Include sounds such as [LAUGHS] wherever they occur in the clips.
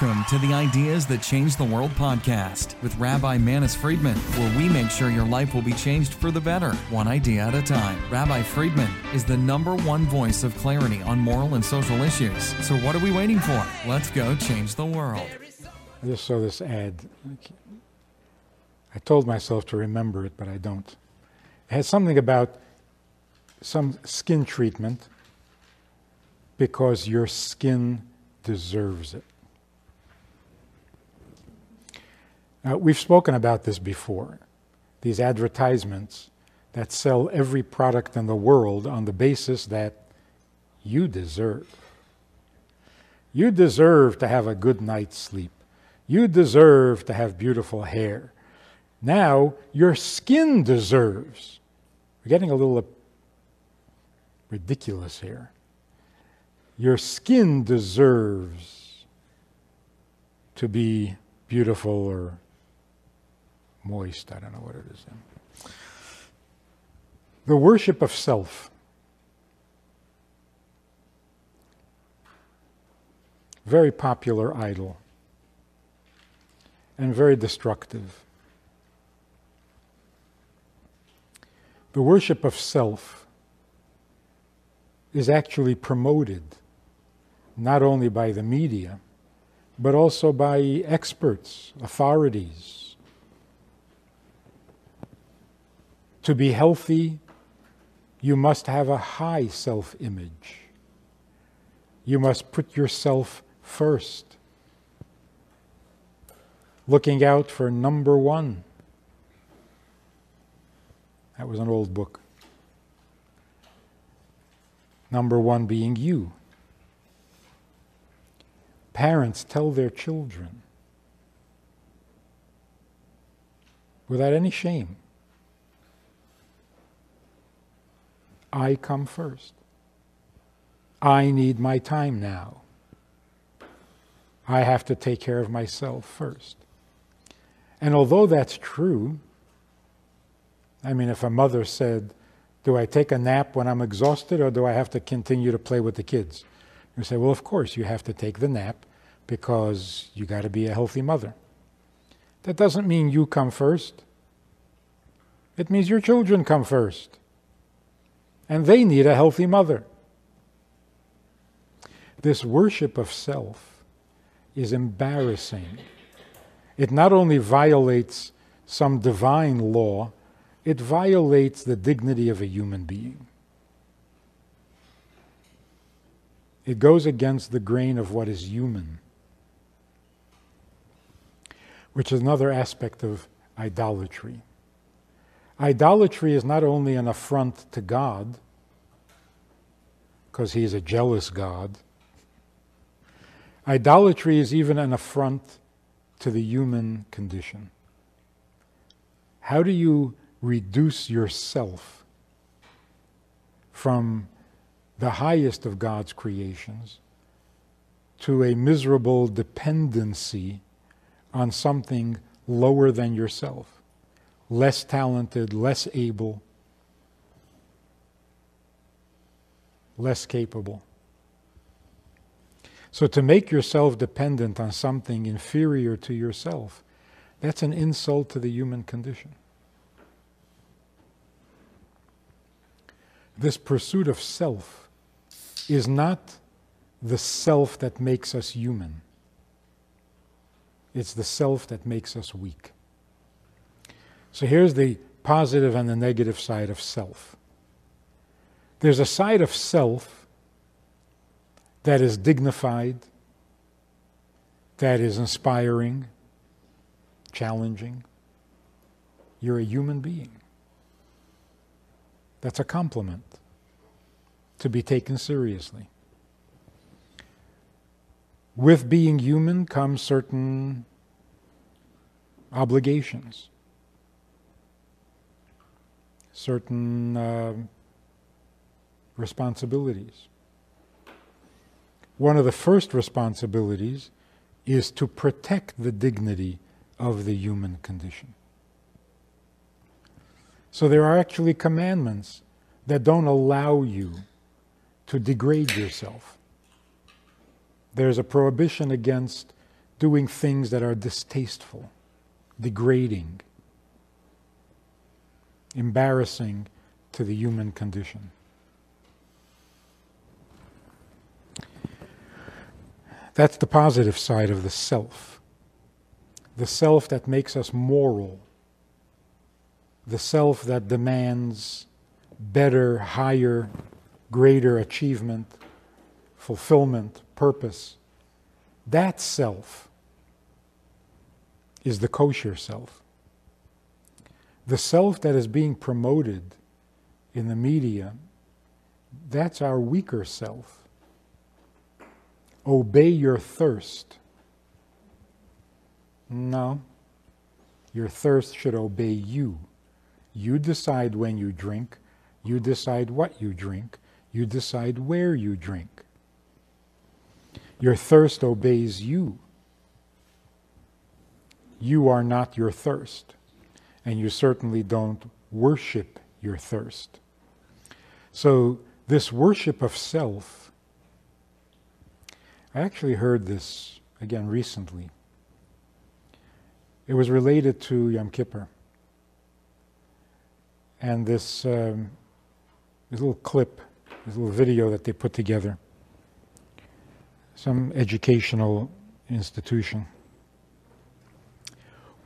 Welcome to the Ideas That Change the World podcast with Rabbi Manis Friedman, where we make sure your life will be changed for the better, one idea at a time. Rabbi Friedman is the number one voice of clarity on moral and social issues. So, what are we waiting for? Let's go change the world. I just saw this ad. I told myself to remember it, but I don't. It has something about some skin treatment because your skin deserves it. Now, we've spoken about this before. These advertisements that sell every product in the world on the basis that you deserve. You deserve to have a good night's sleep. You deserve to have beautiful hair. Now, your skin deserves. We're getting a little ridiculous here. Your skin deserves to be beautiful or moist. I don't know what it is. The worship of self. Very popular idol and very destructive. The worship of self is actually promoted not only by the media, but also by experts, authorities. To be healthy, you must have a high self image. You must put yourself first, looking out for number one. That was an old book. Number one being you parents tell their children without any shame I come first. I need my time now. I have to take care of myself first. And although that's true, I mean, if a mother said, Do I take a nap when I'm exhausted or do I have to continue to play with the kids? You say, Well, of course, you have to take the nap because you got to be a healthy mother. That doesn't mean you come first. It means your children come first. And they need a healthy mother. This worship of self is embarrassing. It not only violates some divine law, it violates the dignity of a human being. It goes against the grain of what is human which is another aspect of idolatry. Idolatry is not only an affront to God, because he is a jealous God, idolatry is even an affront to the human condition. How do you reduce yourself from the highest of God's creations to a miserable dependency on something lower than yourself, less talented, less able, less capable. So to make yourself dependent on something inferior to yourself, that's an insult to the human condition. This pursuit of self is not the self that makes us human. It's the self that makes us weak. So here's the positive and the negative side of self. There's a side of self that is dignified, that is inspiring, challenging. You're a human being. That's a compliment to be taken seriously with being human comes certain obligations, certain uh, responsibilities. One of the first responsibilities is to protect the dignity of the human condition. So there are actually commandments that don't allow you to degrade yourself there's a prohibition against doing things that are distasteful, degrading, embarrassing to the human condition. That's the positive side of the self. The self that makes us moral. The self that demands better, higher, greater achievement, fulfillment, purpose. That self is the kosher self. The self that is being promoted in the media, that's our weaker self obey your thirst. No. Your thirst should obey you. You decide when you drink. You decide what you drink. You decide where you drink. Your thirst obeys you. You are not your thirst, and you certainly don't worship your thirst. So, this worship of self I actually heard this again recently. It was related to Yom Kippur. And this, um, this little clip, this little video that they put together, some educational institution.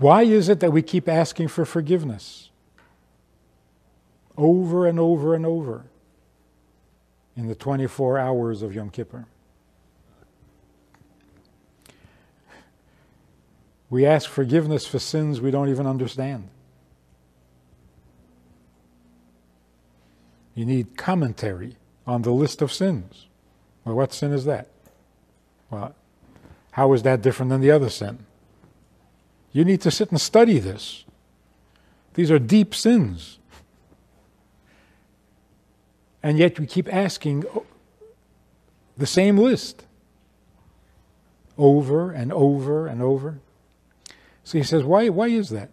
Why is it that we keep asking for forgiveness? Over and over and over in the 24 hours of Yom Kippur. We ask forgiveness for sins we don't even understand. You need commentary on the list of sins. Well, what sin is that? Well, how is that different than the other sin? You need to sit and study this. These are deep sins. And yet we keep asking the same list over and over and over. So he says, why, why is that?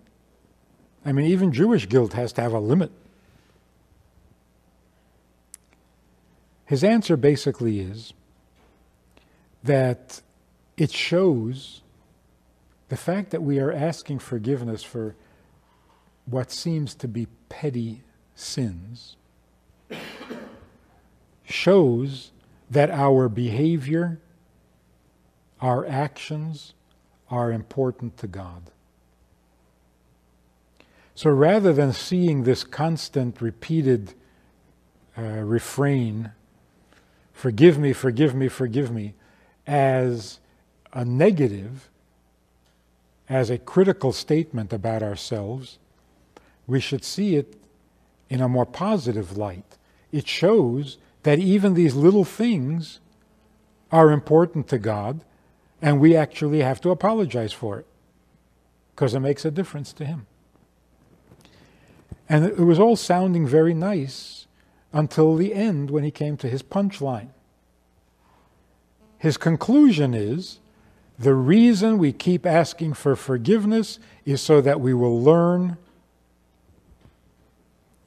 I mean, even Jewish guilt has to have a limit. His answer basically is that it shows the fact that we are asking forgiveness for what seems to be petty sins shows that our behavior, our actions, are important to God. So rather than seeing this constant, repeated uh, refrain, forgive me, forgive me, forgive me, as a negative, as a critical statement about ourselves, we should see it in a more positive light. It shows that even these little things are important to God and we actually have to apologize for it because it makes a difference to him. And it was all sounding very nice until the end when he came to his punchline. His conclusion is the reason we keep asking for forgiveness is so that we will learn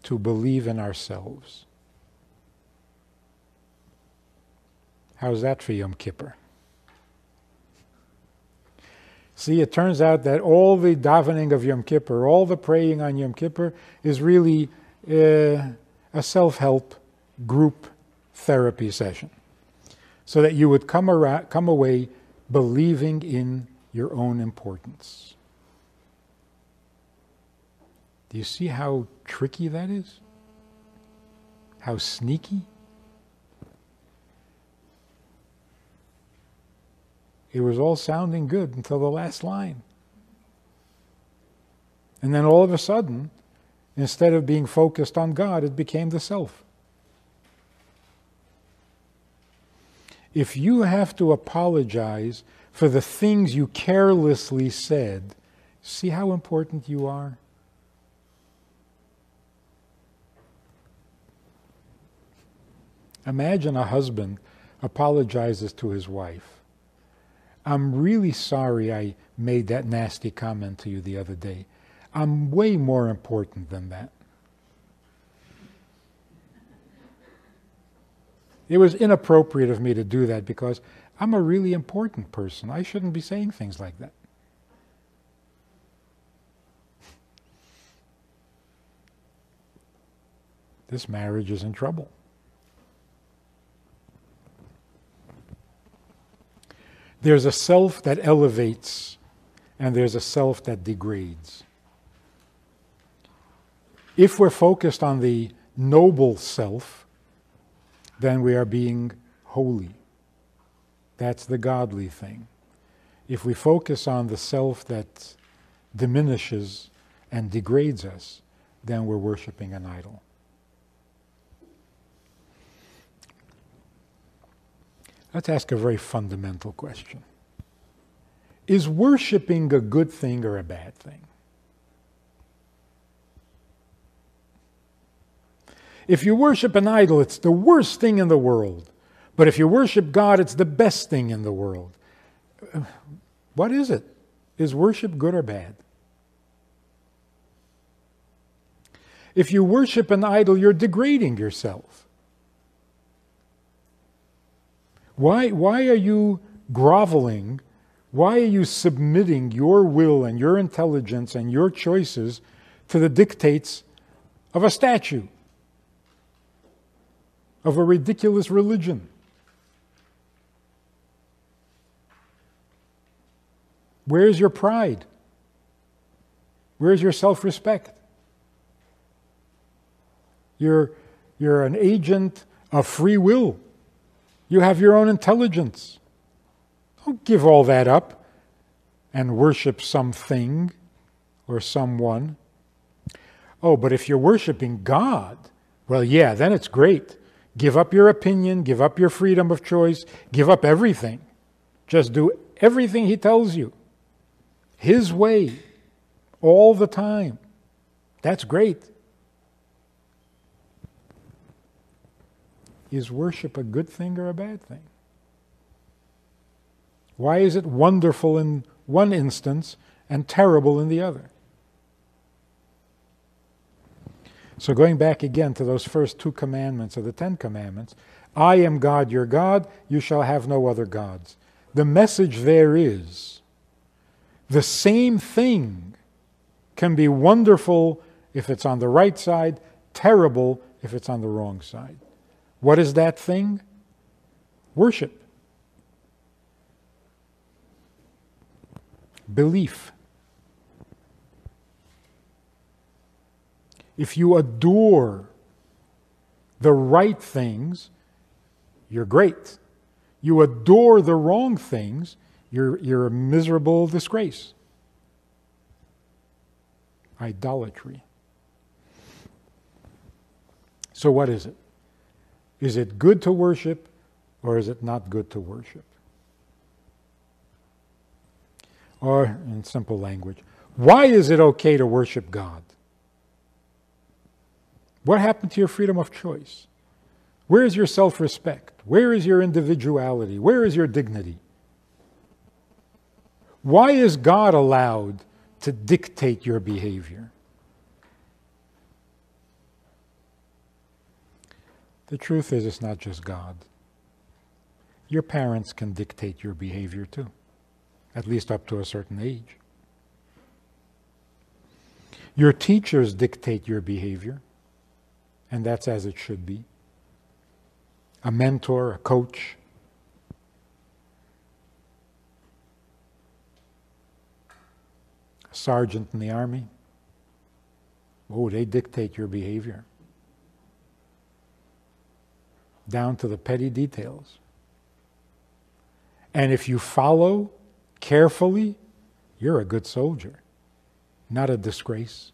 to believe in ourselves. How's that for Yom Kippur? See, it turns out that all the davening of Yom Kippur, all the praying on Yom Kippur, is really uh, a self help group therapy session. So that you would come, around, come away believing in your own importance. Do you see how tricky that is? How sneaky? It was all sounding good until the last line. And then all of a sudden, instead of being focused on God, it became the self. If you have to apologize for the things you carelessly said, see how important you are? Imagine a husband apologizes to his wife. I'm really sorry I made that nasty comment to you the other day. I'm way more important than that. It was inappropriate of me to do that because I'm a really important person. I shouldn't be saying things like that. This marriage is in trouble. There's a self that elevates, and there's a self that degrades. If we're focused on the noble self, then we are being holy. That's the godly thing. If we focus on the self that diminishes and degrades us, then we're worshiping an idol. Let's ask a very fundamental question Is worshiping a good thing or a bad thing? If you worship an idol, it's the worst thing in the world. But if you worship God, it's the best thing in the world. What is it? Is worship good or bad? If you worship an idol, you're degrading yourself. Why, why are you groveling? Why are you submitting your will and your intelligence and your choices to the dictates of a statue, of a ridiculous religion? Where's your pride? Where's your self respect? You're, you're an agent of free will. You have your own intelligence. Don't give all that up and worship something or someone. Oh, but if you're worshiping God, well, yeah, then it's great. Give up your opinion, give up your freedom of choice, give up everything. Just do everything He tells you. His way, all the time. That's great. Is worship a good thing or a bad thing? Why is it wonderful in one instance and terrible in the other? So, going back again to those first two commandments of the Ten Commandments I am God your God, you shall have no other gods. The message there is the same thing can be wonderful if it's on the right side, terrible if it's on the wrong side. What is that thing? Worship. Belief. If you adore the right things, you're great. You adore the wrong things, you're, you're a miserable disgrace. Idolatry. So, what is it? Is it good to worship or is it not good to worship? Or, in simple language, why is it okay to worship God? What happened to your freedom of choice? Where is your self respect? Where is your individuality? Where is your dignity? Why is God allowed to dictate your behavior? The truth is, it's not just God. Your parents can dictate your behavior too, at least up to a certain age. Your teachers dictate your behavior, and that's as it should be. A mentor, a coach, a sergeant in the army. Oh, they dictate your behavior down to the petty details. And if you follow carefully, you're a good soldier, not a disgrace.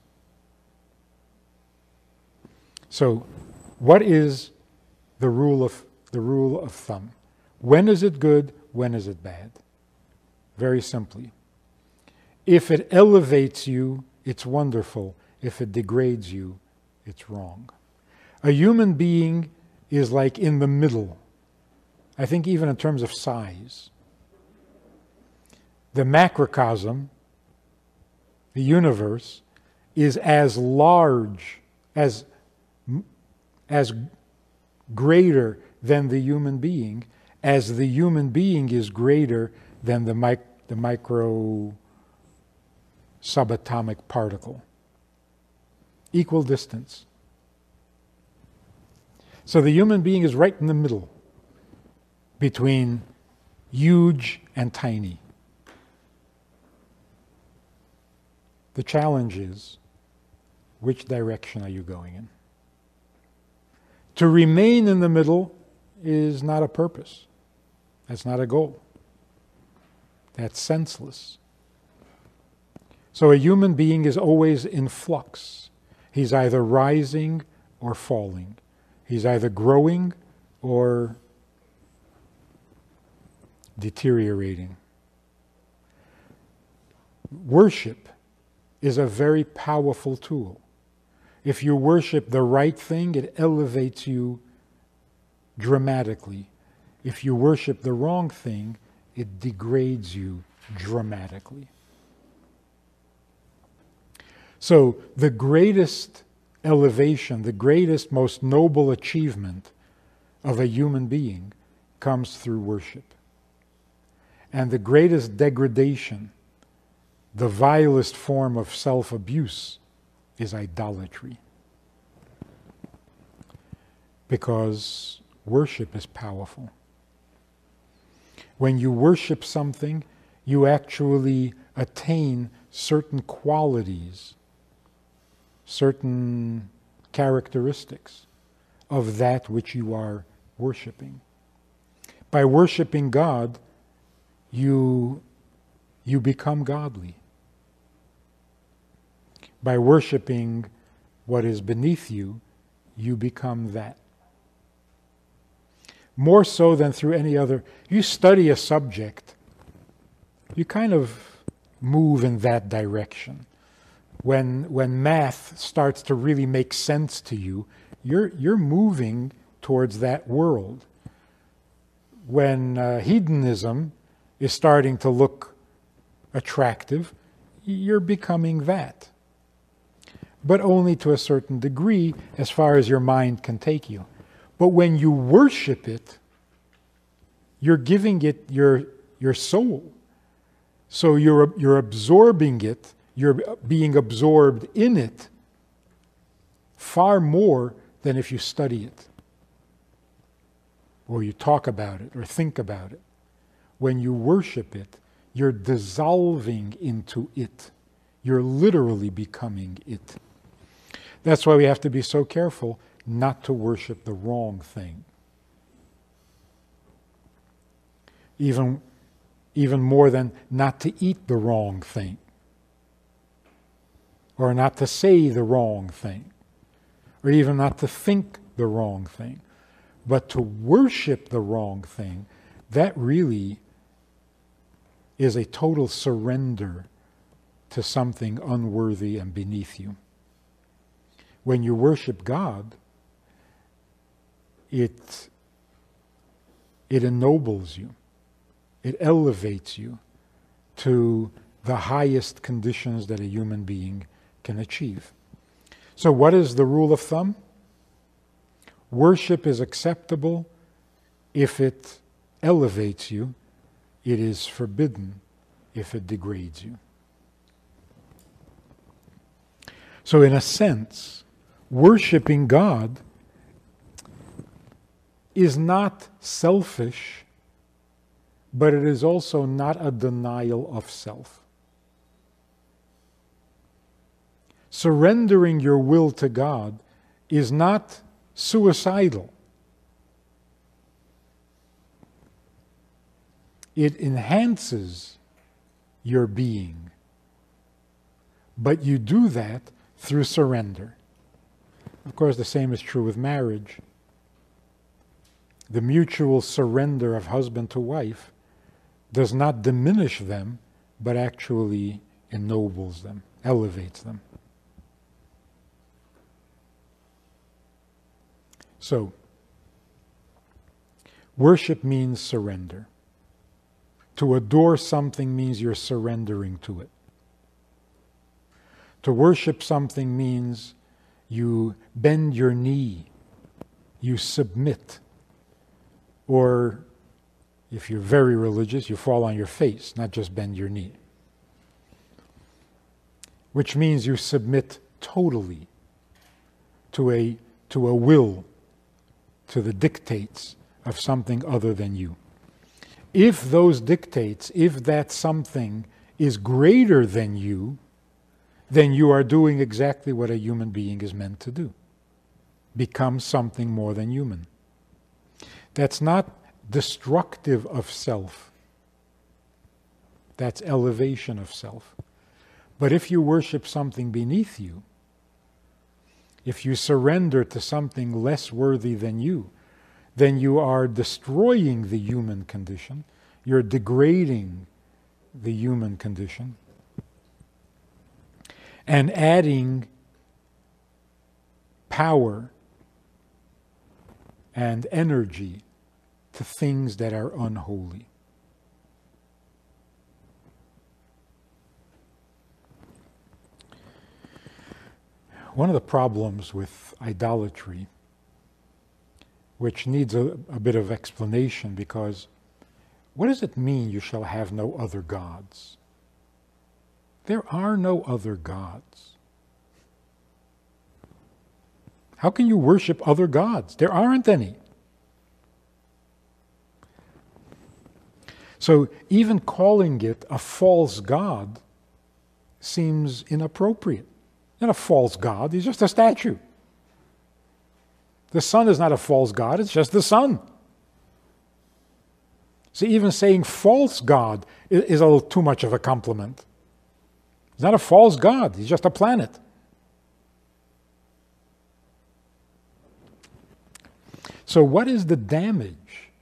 So, what is the rule of the rule of thumb? When is it good? When is it bad? Very simply. If it elevates you, it's wonderful. If it degrades you, it's wrong. A human being is like in the middle. I think even in terms of size. The macrocosm, the universe, is as large, as, as greater than the human being, as the human being is greater than the, mic- the micro subatomic particle. Equal distance. So the human being is right in the middle between huge and tiny. The challenge is which direction are you going in? To remain in the middle is not a purpose, that's not a goal. That's senseless. So a human being is always in flux. He's either rising or falling. He's either growing or deteriorating. Worship is a very powerful tool. If you worship the right thing, it elevates you dramatically. If you worship the wrong thing, it degrades you dramatically. So, the greatest elevation, the greatest, most noble achievement of a human being comes through worship. And the greatest degradation, the vilest form of self abuse, is idolatry. Because worship is powerful. When you worship something, you actually attain certain qualities, certain characteristics of that which you are worshiping. By worshiping God, you, you become godly. By worshiping what is beneath you, you become that. More so than through any other. You study a subject, you kind of move in that direction. When, when math starts to really make sense to you, you're, you're moving towards that world. When uh, hedonism is starting to look attractive, you're becoming that. But only to a certain degree as far as your mind can take you. But when you worship it, you're giving it your, your soul. So you're, you're absorbing it, you're being absorbed in it far more than if you study it, or you talk about it, or think about it when you worship it, you're dissolving into it. You're literally becoming it. That's why we have to be so careful not to worship the wrong thing. Even, even more than not to eat the wrong thing, or not to say the wrong thing, or even not to think the wrong thing. But to worship the wrong thing, that really is a total surrender to something unworthy and beneath you. When you worship God, it, it ennobles you, it elevates you to the highest conditions that a human being can achieve. So, what is the rule of thumb? Worship is acceptable if it elevates you it is forbidden if it degrades you. So, in a sense, worshiping God is not selfish, but it is also not a denial of self. Surrendering your will to God is not suicidal. it enhances your being. But you do that through surrender. Of course, the same is true with marriage. The mutual surrender of husband to wife does not diminish them, but actually ennobles them, elevates them. So, worship means surrender. To adore something means you're surrendering to it. To worship something means you bend your knee, you submit, or If you're very religious, you fall on your face, not just bend your knee. Which means you submit totally to a, to a will, to the dictates of something other than you. If those dictates, if that something is greater than you, then you are doing exactly what a human being is meant to do become something more than human. That's not destructive of self, that's elevation of self. But if you worship something beneath you, if you surrender to something less worthy than you, then you are destroying the human condition, you're degrading the human condition, and adding power and energy to things that are unholy. One of the problems with idolatry, which needs a, a, bit of explanation, because what does it mean you shall have no other gods? There are no other gods. How can you worship other gods? There aren't any. So even calling it a false god seems inappropriate. Not a false god, he's just a statue. The sun is not a false god, it's just the sun. See, even saying false god is a little too much of a compliment. He's not a false god, he's just a planet. So, what is the damage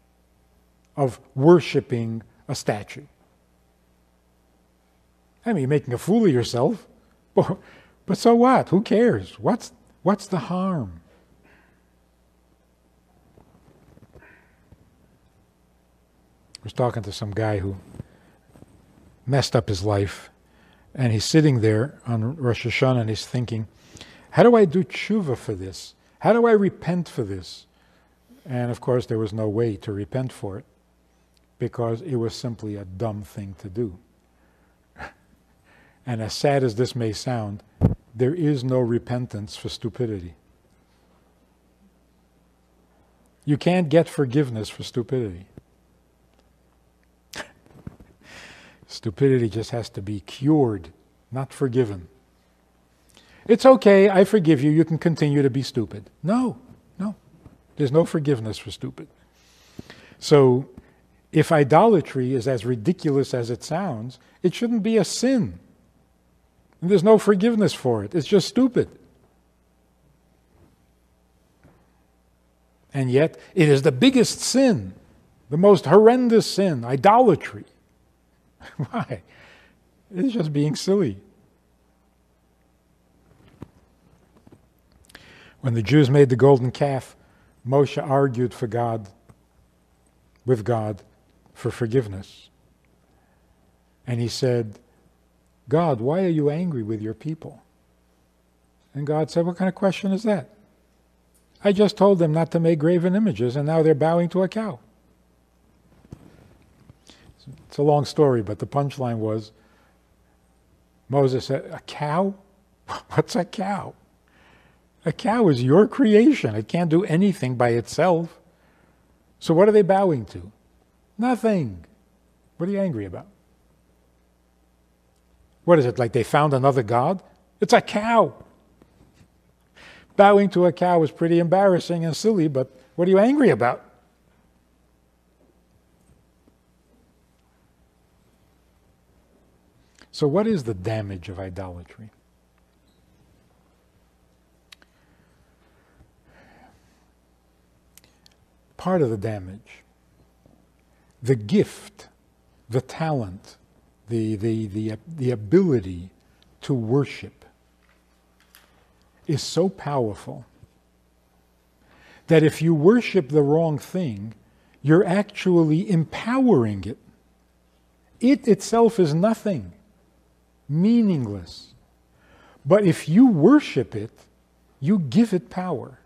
of worshiping a statue? I mean, you're making a fool of yourself. [LAUGHS] But so what? Who cares? What's, what's the harm? I was talking to some guy who messed up his life and he's sitting there on Rosh Hashanah and he's thinking, how do I do tshuva for this? How do I repent for this? And of course, there was no way to repent for it because it was simply a dumb thing to do. [LAUGHS] and as sad as this may sound, there is no repentance for stupidity. You can't get forgiveness for stupidity. Stupidity just has to be cured, not forgiven. It's okay, I forgive you, you can continue to be stupid. No, no. There's no forgiveness for stupid. So, if idolatry is as ridiculous as it sounds, it shouldn't be a sin. And there's no forgiveness for it. It's just stupid. And yet, it is the biggest sin, the most horrendous sin, idolatry. [LAUGHS] Why? It's just being silly. When the Jews made the golden calf, Moshe argued for God, with God, for forgiveness. And he said, God, why are you angry with your people? And God said, What kind of question is that? I just told them not to make graven images, and now they're bowing to a cow. It's a long story, but the punchline was Moses said, A cow? [LAUGHS] What's a cow? A cow is your creation. It can't do anything by itself. So what are they bowing to? Nothing. What are you angry about? What is it, like they found another god? It's a cow. Bowing to a cow is pretty embarrassing and silly, but what are you angry about? So, what is the damage of idolatry? Part of the damage, the gift, the talent, the, the, the, the ability to worship is so powerful that if you worship the wrong thing, you're actually empowering it. It itself is nothing, meaningless. But if you worship it, you give it power.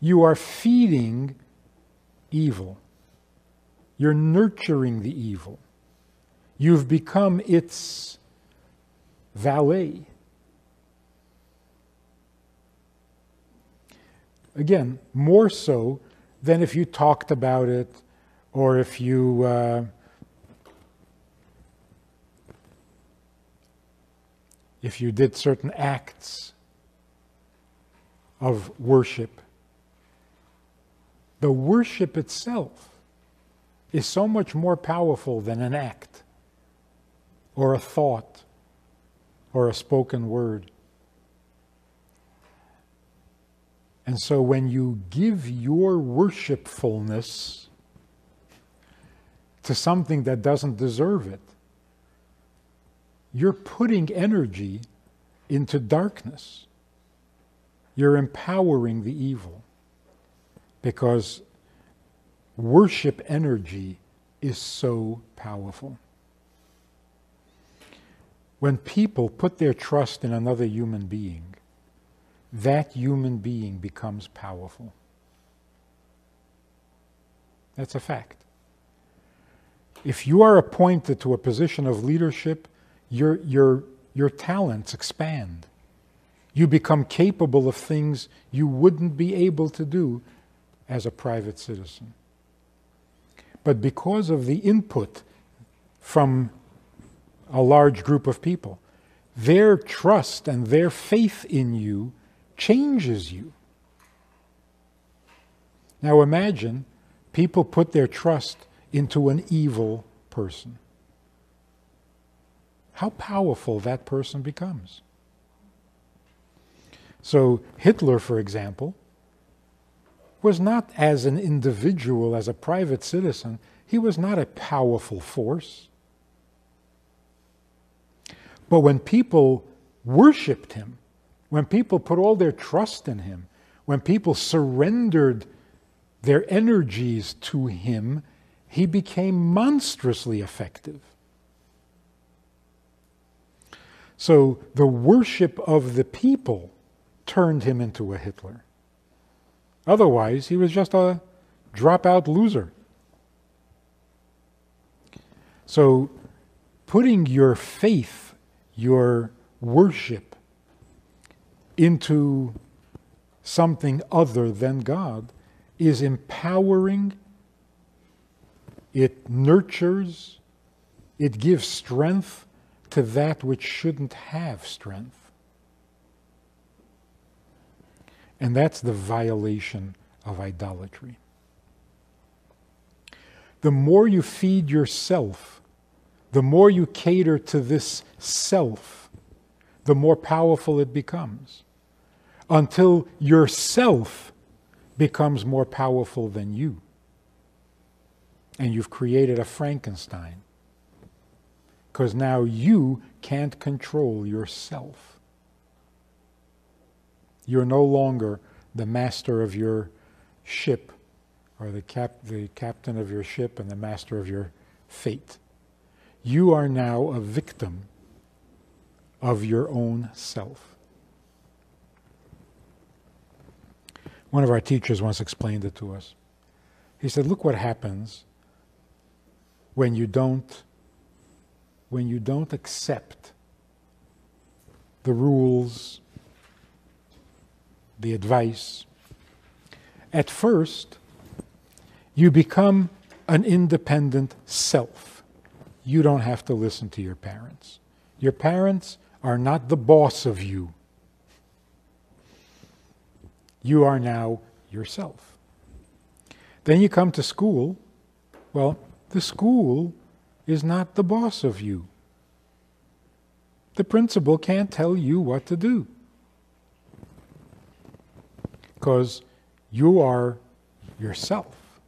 You are feeding evil. You're nurturing the evil. You've become its valet. Again, more so than if you talked about it or if you uh, if you did certain acts of worship. The worship itself is so much more powerful than an act or a thought or a spoken word. And so when you give your worshipfulness to something that doesn't deserve it, you're putting energy into darkness. You're empowering the evil because worship energy is so powerful. When people put their trust in another human being, that human being becomes powerful. That's a fact. If you are appointed to a position of leadership, your, your, your talents expand. You become capable of things you wouldn't be able to do as a private citizen. But because of the input from a large group of people, their trust and their faith in you changes you. Now imagine people put their trust into an evil person how powerful that person becomes. So, Hitler, for example, was not as an individual, as a private citizen, he was not a powerful force. But when people worshiped him, when people put all their trust in him, when people surrendered their energies to him, he became monstrously effective. So the worship of the people turned him into a Hitler. Otherwise, he was just a dropout loser. So, putting your faith, your worship, into something other than God is empowering, it nurtures, it gives strength, to that which shouldn't have strength. And that's the violation of idolatry. The more you feed yourself, the more you cater to this self, the more powerful it becomes. Until yourself becomes more powerful than you. And you've created a Frankenstein because now you can't control yourself. You're no longer the master of your ship or the, cap- the captain of your ship and the master of your fate. You are now a victim of your own self. One of our teachers once explained it to us. He said, Look what happens when you don't when you don't accept the rules, the advice, at first you become an independent self. You don't have to listen to your parents. Your parents are not the boss of you. You are now yourself. Then you come to school. Well, the school is not the boss of you. The principal can't tell you what to do. Because you are yourself.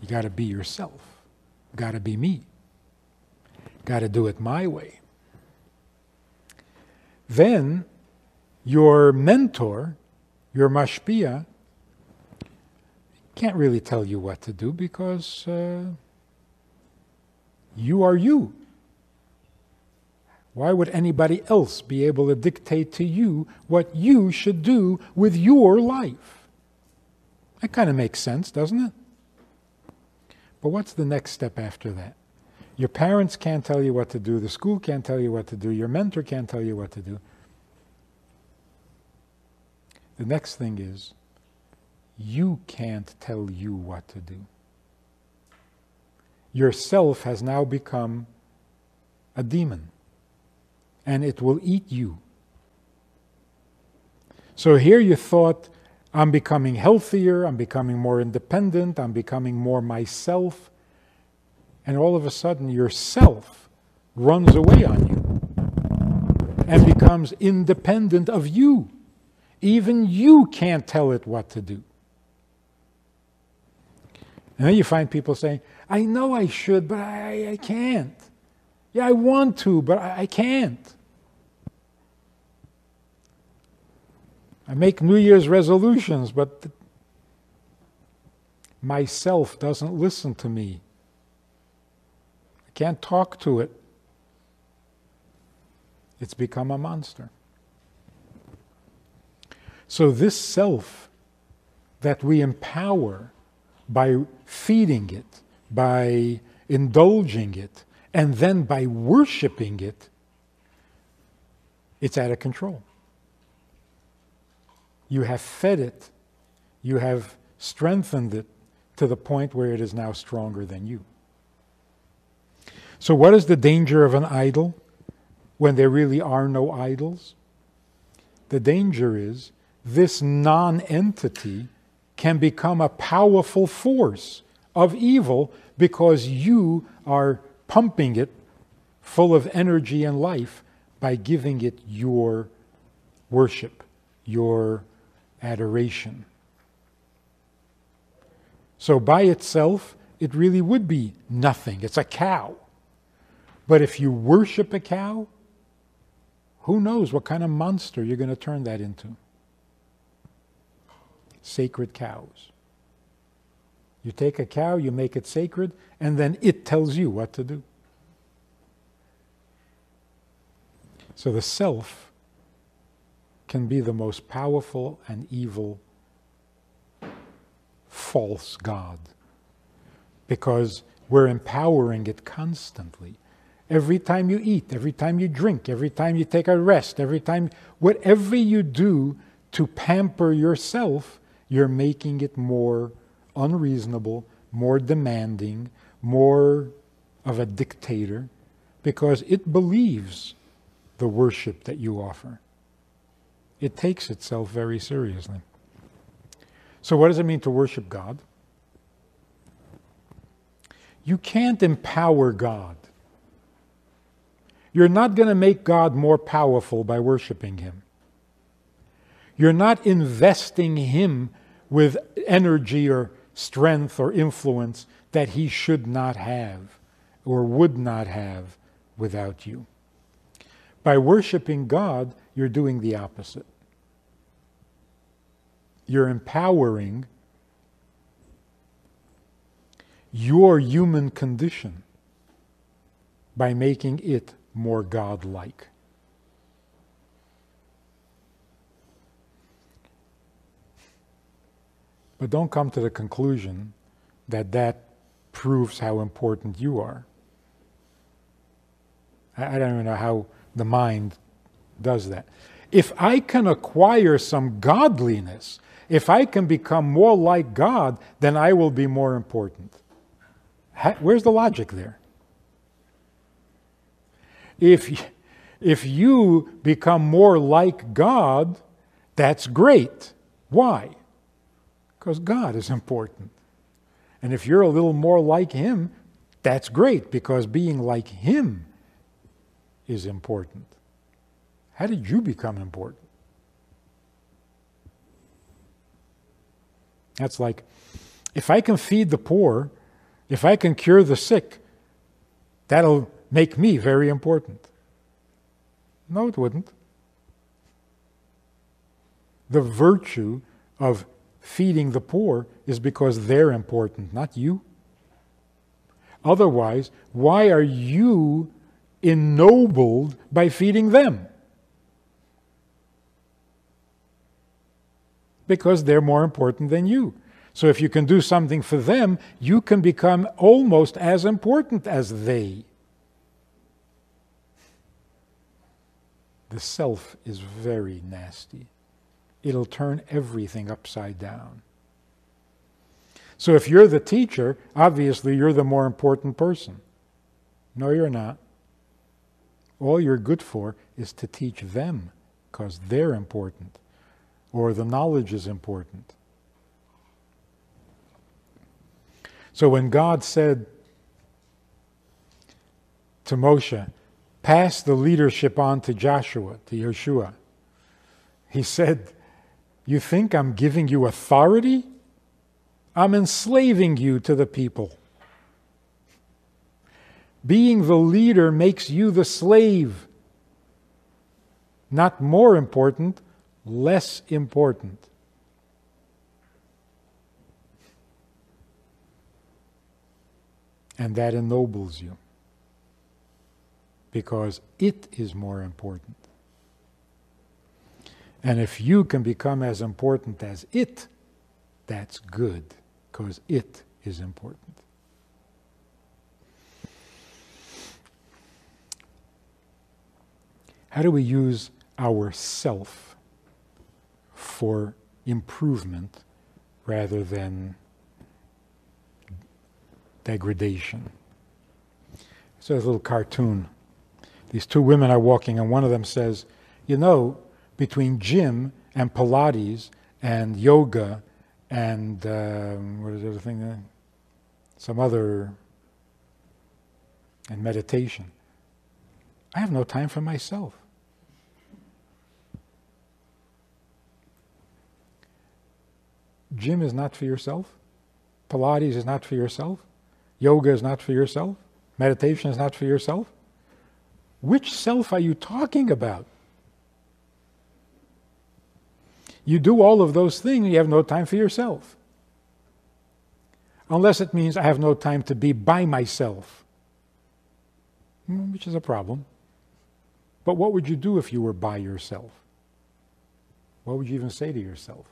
You got to be yourself. Got to be me. Got to do it my way. Then your mentor, your mashpia, can't really tell you what to do because uh, you are you. Why would anybody else be able to dictate to you what you should do with your life? That kind of makes sense, doesn't it? But what's the next step after that? Your parents can't tell you what to do, the school can't tell you what to do, your mentor can't tell you what to do. The next thing is, you can't tell you what to do. Yourself has now become a demon, and it will eat you. So here you thought, I'm becoming healthier, I'm becoming more independent, I'm becoming more myself. And all of a sudden, yourself runs away on you and becomes independent of you. Even you can't tell it what to do. And then you find people saying, I know I should, but I, I can't. Yeah, I want to, but I, I can't. I make New Year's resolutions, but myself doesn't listen to me. I can't talk to it. It's become a monster. So, this self that we empower by feeding it, by indulging it, and then by worshiping it, it's out of control. You have fed it, you have strengthened it to the point where it is now stronger than you. So, what is the danger of an idol when there really are no idols? The danger is this non entity can become a powerful force of evil because you are pumping it full of energy and life by giving it your worship, your adoration. So, by itself, it really would be nothing. It's a cow. But if you worship a cow, who knows what kind of monster you're going to turn that into? Sacred cows. You take a cow, you make it sacred, and then it tells you what to do. So the self can be the most powerful and evil false God because we're empowering it constantly. Every time you eat, every time you drink, every time you take a rest, every time, whatever you do to pamper yourself, you're making it more unreasonable, more demanding, more of a dictator, because it believes the worship that you offer it takes itself very seriously. So, what does it mean to worship God? You can't empower God. You're not going to make God more powerful by worshiping Him. You're not investing Him with energy or strength or influence that He should not have or would not have without you. By worshiping God, you're doing the opposite. You're empowering your human condition by making it more godlike. But don't come to the conclusion that that proves how important you are. I, I don't even know how the mind does that. If I can acquire some godliness, if I can become more like God, then I will be more important. Where's the logic there? If, if you become more like God, that's great. Why? Because God is important. And if you're a little more like Him, that's great because being like Him is important. How did you become important? That's like if I can feed the poor, if I can cure the sick, that'll make me very important. No, it wouldn't. The virtue of feeding the poor is because they're important, not you. Otherwise, why are you ennobled by feeding them? because they're more important than you. So if you can do something for them, you can become almost as important as they. The self is very nasty. It'll turn everything upside down. So if you're the teacher, obviously you're the more important person. No, you're not. All you're good for is to teach them because they're important or the knowledge is important. So when God said to Moshe, pass the leadership on to Joshua, to Yeshua, he said, You think I'm giving you authority? I'm enslaving you to the people. Being the leader makes you the slave. Not more important, less important. And that ennobles you because it is more important. And if you can become as important as it, that's good because it is important. How do we use our self for improvement rather than degradation? So, there's a little cartoon. These two women are walking, and one of them says, You know, between gym and Pilates and yoga and um, what is the other thing? Some other, and meditation. I have no time for myself. Gym is not for yourself. Pilates is not for yourself. Yoga is not for yourself. Meditation is not for yourself. Which self are you talking about? You do all of those things, you have no time for yourself. Unless it means I have no time to be by myself, hmm, which is a problem. But what would you do if you were by yourself? What would you even say to yourself?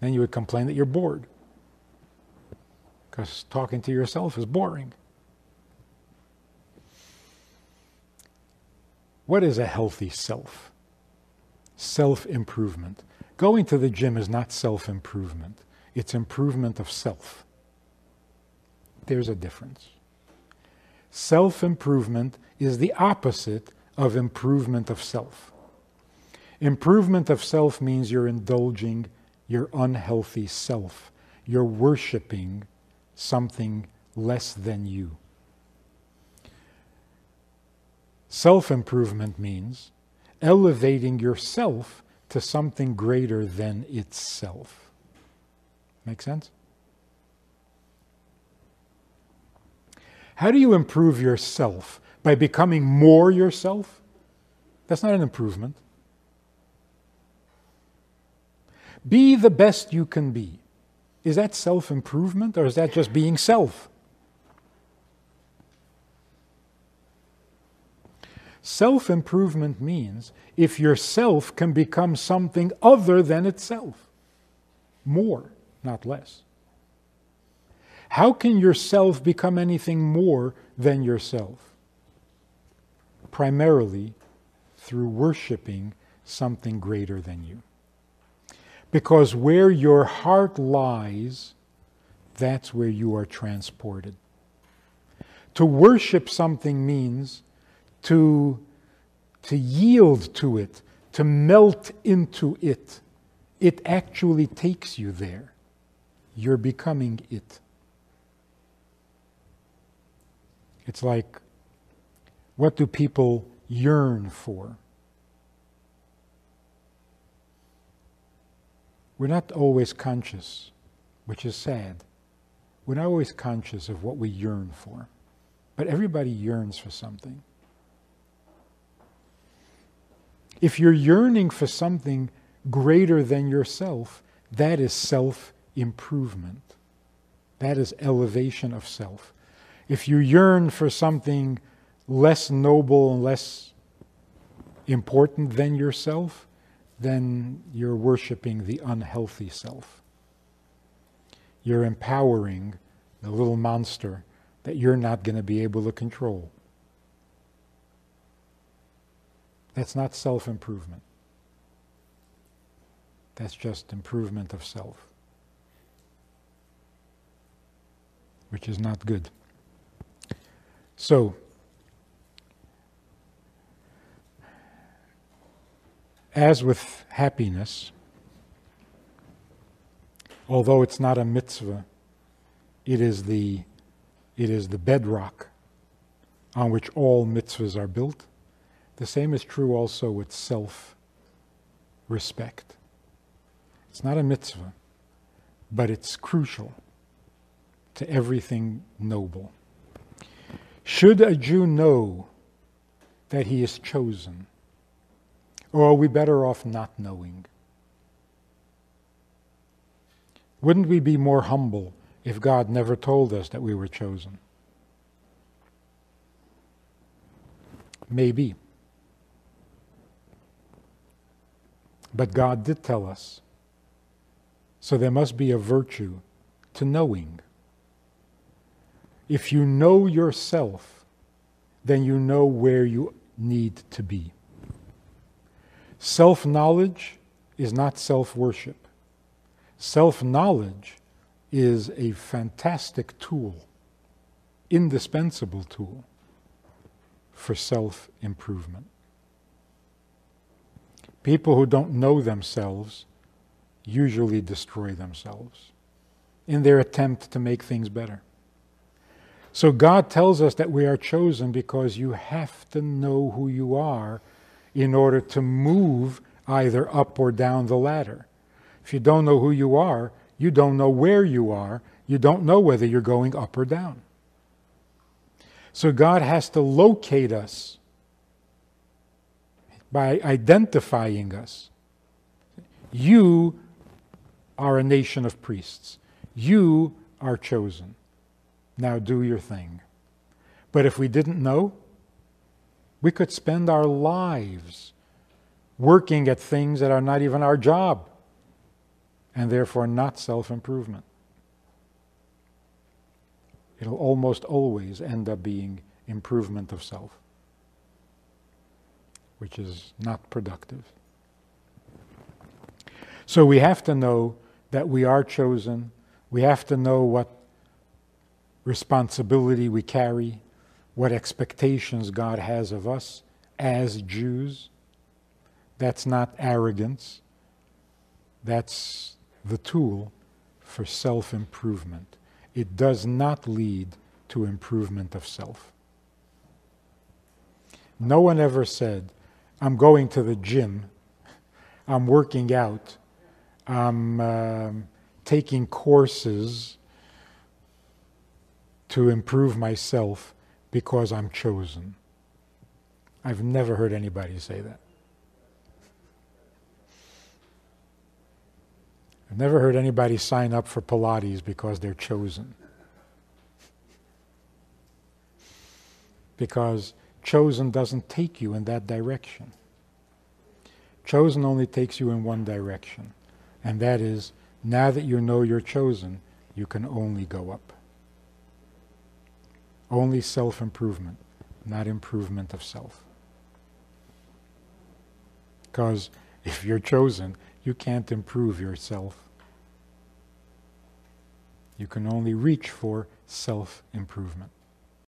Then you would complain that you're bored. Because talking to yourself is boring. What is a healthy self? Self improvement. Going to the gym is not self improvement, it's improvement of self. There's a difference. Self improvement is the opposite of improvement of self. Improvement of self means you're indulging your unhealthy self. You're worshiping something less than you. Self improvement means elevating yourself to something greater than itself. Make sense? How do you improve yourself? By becoming more yourself? That's not an improvement. Be the best you can be. Is that self improvement or is that just being self? Self improvement means if yourself can become something other than itself, more, not less. How can yourself become anything more than yourself? Primarily through worshiping something greater than you. Because where your heart lies, that's where you are transported. To worship something means to, to yield to it, to melt into it. It actually takes you there. You're becoming it. It's like, what do people yearn for? We're not always conscious, which is sad. We're not always conscious of what we yearn for. But everybody yearns for something. If you're yearning for something greater than yourself, that is self improvement. That is elevation of self. If you yearn for something less noble and less important than yourself, then you're worshiping the unhealthy self. You're empowering the little monster that you're not going to be able to control. That's not self improvement. That's just improvement of self, which is not good. So, as with happiness, although it's not a mitzvah, it is the, it is the bedrock on which all mitzvahs are built. The same is true also with self respect. It's not a mitzvah, but it's crucial to everything noble. Should a Jew know that he is chosen, or are we better off not knowing? Wouldn't we be more humble if God never told us that we were chosen? Maybe. But God did tell us. So there must be a virtue to knowing. If you know yourself, then you know where you need to be. Self knowledge is not self worship. Self knowledge is a fantastic tool, indispensable tool for self improvement. People who don't know themselves usually destroy themselves in their attempt to make things better. So God tells us that we are chosen because you have to know who you are in order to move either up or down the ladder. If you don't know who you are, you don't know where you are, you don't know whether you're going up or down. So God has to locate us by identifying us. You are a nation of priests. You are chosen. Now do your thing. But if we didn't know, we could spend our lives working at things that are not even our job and therefore not self improvement. It'll almost always end up being improvement of self, which is not productive. So we have to know that we are chosen. We have to know what responsibility we carry what expectations God has of us as Jews. That's not arrogance, that's the tool for self improvement. It does not lead to improvement of self. No one ever said, I'm going to the gym, I'm working out, I'm um, taking courses to improve myself because I'm chosen. I've never heard anybody say that. I've never heard anybody sign up for Pilates because they're chosen. Because chosen doesn't take you in that direction. Chosen only takes you in one direction, and that is now that you know you're chosen, you can only go up. Only self improvement, not improvement of self. Because if you're chosen, you can't improve yourself. You can only reach for self improvement.